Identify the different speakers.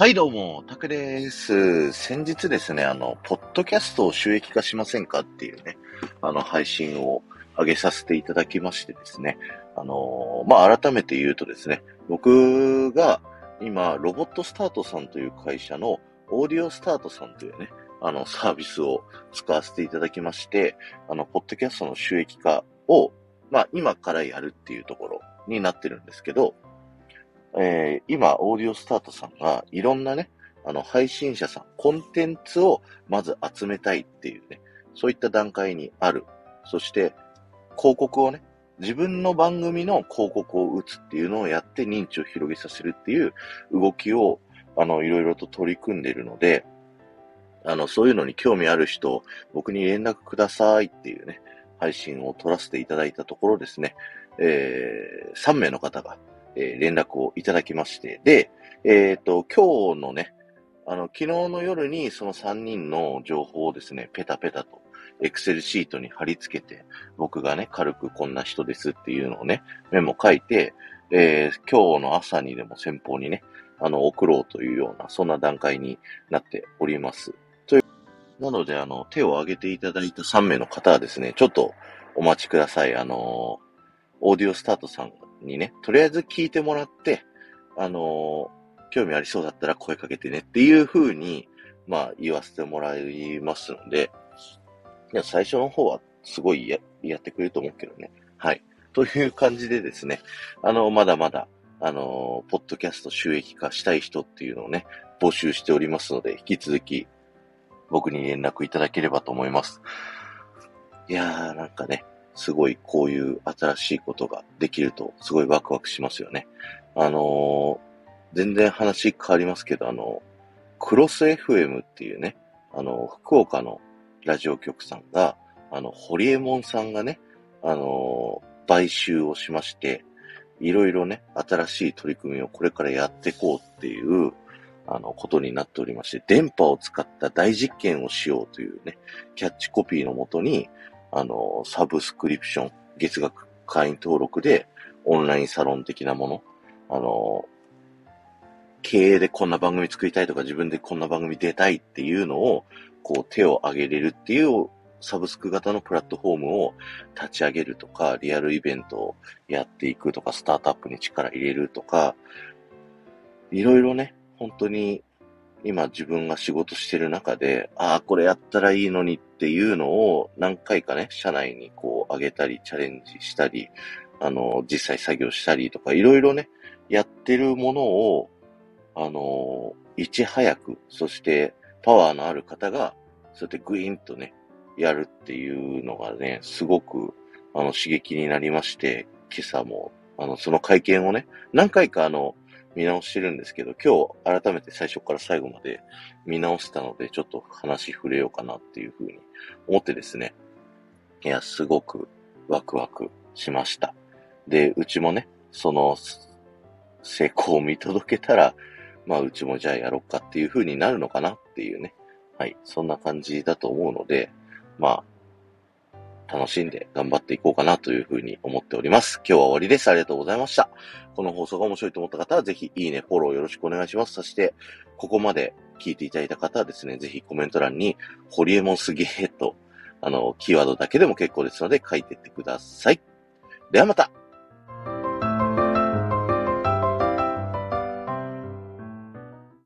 Speaker 1: はい、どうも、タクです。先日ですね、あの、ポッドキャストを収益化しませんかっていうね、あの、配信を上げさせていただきましてですね、あのまあ、改めて言うとですね、僕が今、ロボットスタートさんという会社のオーディオスタートさんというね、あの、サービスを使わせていただきまして、あの、ポッドキャストの収益化を、まあ、今からやるっていうところになってるんですけど、えー今、オーディオスタートさんがいろんなね、あの、配信者さん、コンテンツをまず集めたいっていうね、そういった段階にある。そして、広告をね、自分の番組の広告を打つっていうのをやって認知を広げさせるっていう動きを、あの、いろいろと取り組んでいるので、あの、そういうのに興味ある人、僕に連絡くださいっていうね、配信を取らせていただいたところですね、えー、3名の方が、えー連絡をいただきまして、で、えっ、と、今日のね、あの、昨日の夜にその3人の情報をですね、ペタペタと、エクセルシートに貼り付けて、僕がね、軽くこんな人ですっていうのをね、メモ書いて、えー今日の朝にでも先方にね、あの、送ろうというような、そんな段階になっております。という、なので、あの、手を挙げていただいた3名の方はですね、ちょっとお待ちください。あの、オーディオスタートさんがにね、とりあえず聞いてもらって、あの興味ありそうだったら声かけてねっていう風に、まあ、言わせてもらいますので、いや、最初の方はすごいややってくれると思うけどね。はい。という感じでですね、あの、まだまだ、あの、ポッドキャスト収益化したい人っていうのをね、募集しておりますので、引き続き、僕に連絡いただければと思います。いやー、なんかね、すごいこういう新しいことができると、すごいワクワクしますよね。あのー全然話変わりますけど、あの、クロス FM っていうね、あの、福岡のラジオ局さんが、あの、ホリエモンさんがね、あのー買収をしまして、いろいろね、新しい取り組みをこれからやっていこうっていう、あの、ことになっておりまして、電波を使った大実験をしようというね、キャッチコピーのもとに、あの、サブスクリプション、月額会員登録で、オンラインサロン的なもの、あの、経営でこんな番組作りたいとか、自分でこんな番組出たいっていうのを、こう手を挙げれるっていうサブスク型のプラットフォームを立ち上げるとか、リアルイベントをやっていくとか、スタートアップに力入れるとか、いろいろね、本当に今自分が仕事してる中で、ああ、これやったらいいのにっていうのを何回かね、社内にこう上げたり、チャレンジしたり、あの、実際作業したりとか、いろいろね、やってるものを、あの、いち早く、そしてパワーのある方が、そうやってグイーンとね、やるっていうのがね、すごく、あの、刺激になりまして、今朝も、あの、その会見をね、何回かあの、見直してるんですけど、今日改めて最初から最後まで見直したので、ちょっと話触れようかなっていうふうに思ってですね、いや、すごくワクワクしました。で、うちもね、その、成功を見届けたら、まあ、うちもじゃあやろっかっていう風になるのかなっていうね。はい。そんな感じだと思うので、まあ、楽しんで頑張っていこうかなというふうに思っております。今日は終わりです。ありがとうございました。この放送が面白いと思った方は、ぜひいいね、フォローよろしくお願いします。そして、ここまで聞いていただいた方はですね、ぜひコメント欄に、ホリエモンすげえと、あの、キーワードだけでも結構ですので書いてってください。ではまた